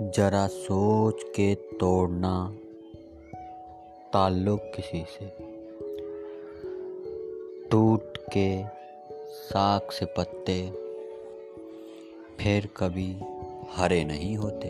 जरा सोच के तोड़ना ताल्लुक किसी से। टूट के साख से पत्ते फिर कभी हरे नहीं होते।